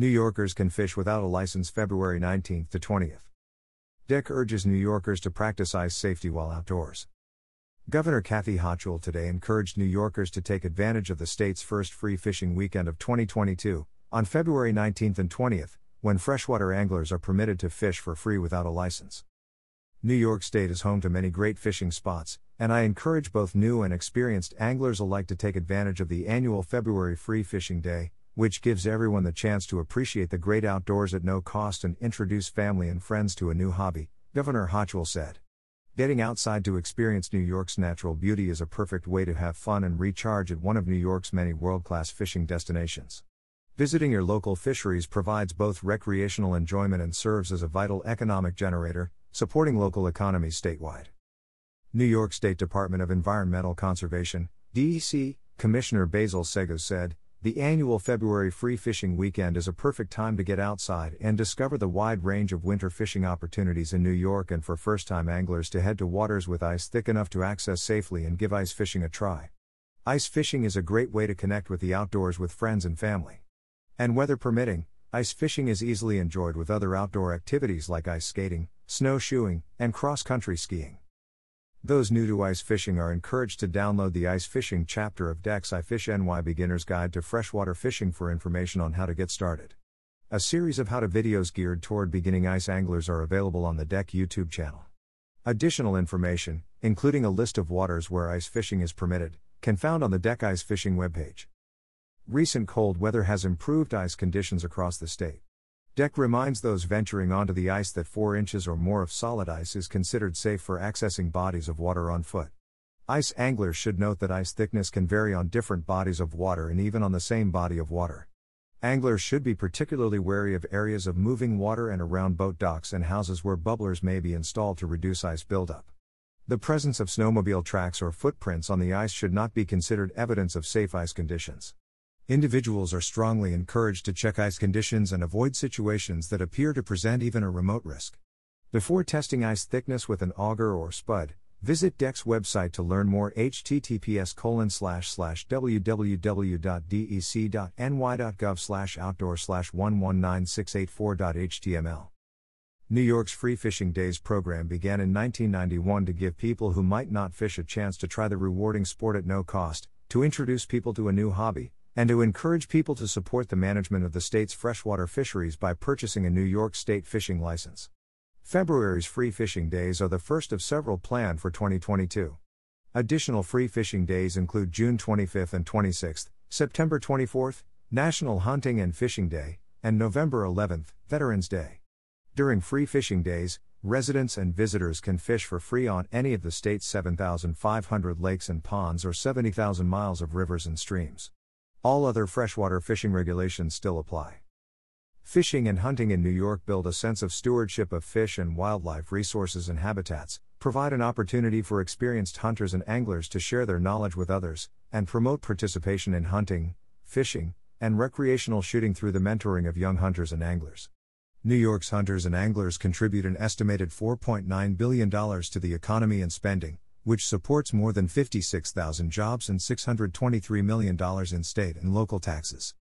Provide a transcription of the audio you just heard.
New Yorkers can fish without a license February 19th to 20th. DEC urges New Yorkers to practice ice safety while outdoors. Governor Kathy Hochul today encouraged New Yorkers to take advantage of the state's first free fishing weekend of 2022, on February 19th and 20th, when freshwater anglers are permitted to fish for free without a license. New York State is home to many great fishing spots, and I encourage both new and experienced anglers alike to take advantage of the annual February Free Fishing Day, which gives everyone the chance to appreciate the great outdoors at no cost and introduce family and friends to a new hobby, Governor Hochul said. Getting outside to experience New York's natural beauty is a perfect way to have fun and recharge at one of New York's many world class fishing destinations. Visiting your local fisheries provides both recreational enjoyment and serves as a vital economic generator, supporting local economies statewide. New York State Department of Environmental Conservation, DEC, Commissioner Basil Seggos said, the annual February free fishing weekend is a perfect time to get outside and discover the wide range of winter fishing opportunities in New York and for first time anglers to head to waters with ice thick enough to access safely and give ice fishing a try. Ice fishing is a great way to connect with the outdoors with friends and family. And weather permitting, ice fishing is easily enjoyed with other outdoor activities like ice skating, snowshoeing, and cross country skiing. Those new to ice fishing are encouraged to download the ice fishing chapter of DEC's iFish NY Beginner's Guide to Freshwater Fishing for information on how to get started. A series of how to videos geared toward beginning ice anglers are available on the DEC YouTube channel. Additional information, including a list of waters where ice fishing is permitted, can found on the DEC Ice Fishing webpage. Recent cold weather has improved ice conditions across the state. DEC reminds those venturing onto the ice that 4 inches or more of solid ice is considered safe for accessing bodies of water on foot. Ice anglers should note that ice thickness can vary on different bodies of water and even on the same body of water. Anglers should be particularly wary of areas of moving water and around boat docks and houses where bubblers may be installed to reduce ice buildup. The presence of snowmobile tracks or footprints on the ice should not be considered evidence of safe ice conditions. Individuals are strongly encouraged to check ice conditions and avoid situations that appear to present even a remote risk. Before testing ice thickness with an auger or spud, visit DEC's website to learn more https www.dec.ny.gov outdoor slash 119684.html. New York's Free Fishing Days program began in 1991 to give people who might not fish a chance to try the rewarding sport at no cost, to introduce people to a new hobby, and to encourage people to support the management of the state's freshwater fisheries by purchasing a New York State fishing license. February's free fishing days are the first of several planned for 2022. Additional free fishing days include June 25th and 26th, September 24th, National Hunting and Fishing Day, and November 11th, Veterans Day. During free fishing days, residents and visitors can fish for free on any of the state's 7,500 lakes and ponds or 70,000 miles of rivers and streams. All other freshwater fishing regulations still apply. Fishing and hunting in New York build a sense of stewardship of fish and wildlife resources and habitats, provide an opportunity for experienced hunters and anglers to share their knowledge with others, and promote participation in hunting, fishing, and recreational shooting through the mentoring of young hunters and anglers. New York's hunters and anglers contribute an estimated $4.9 billion to the economy and spending, which supports more than 56,000 jobs and $623 million in state and local taxes.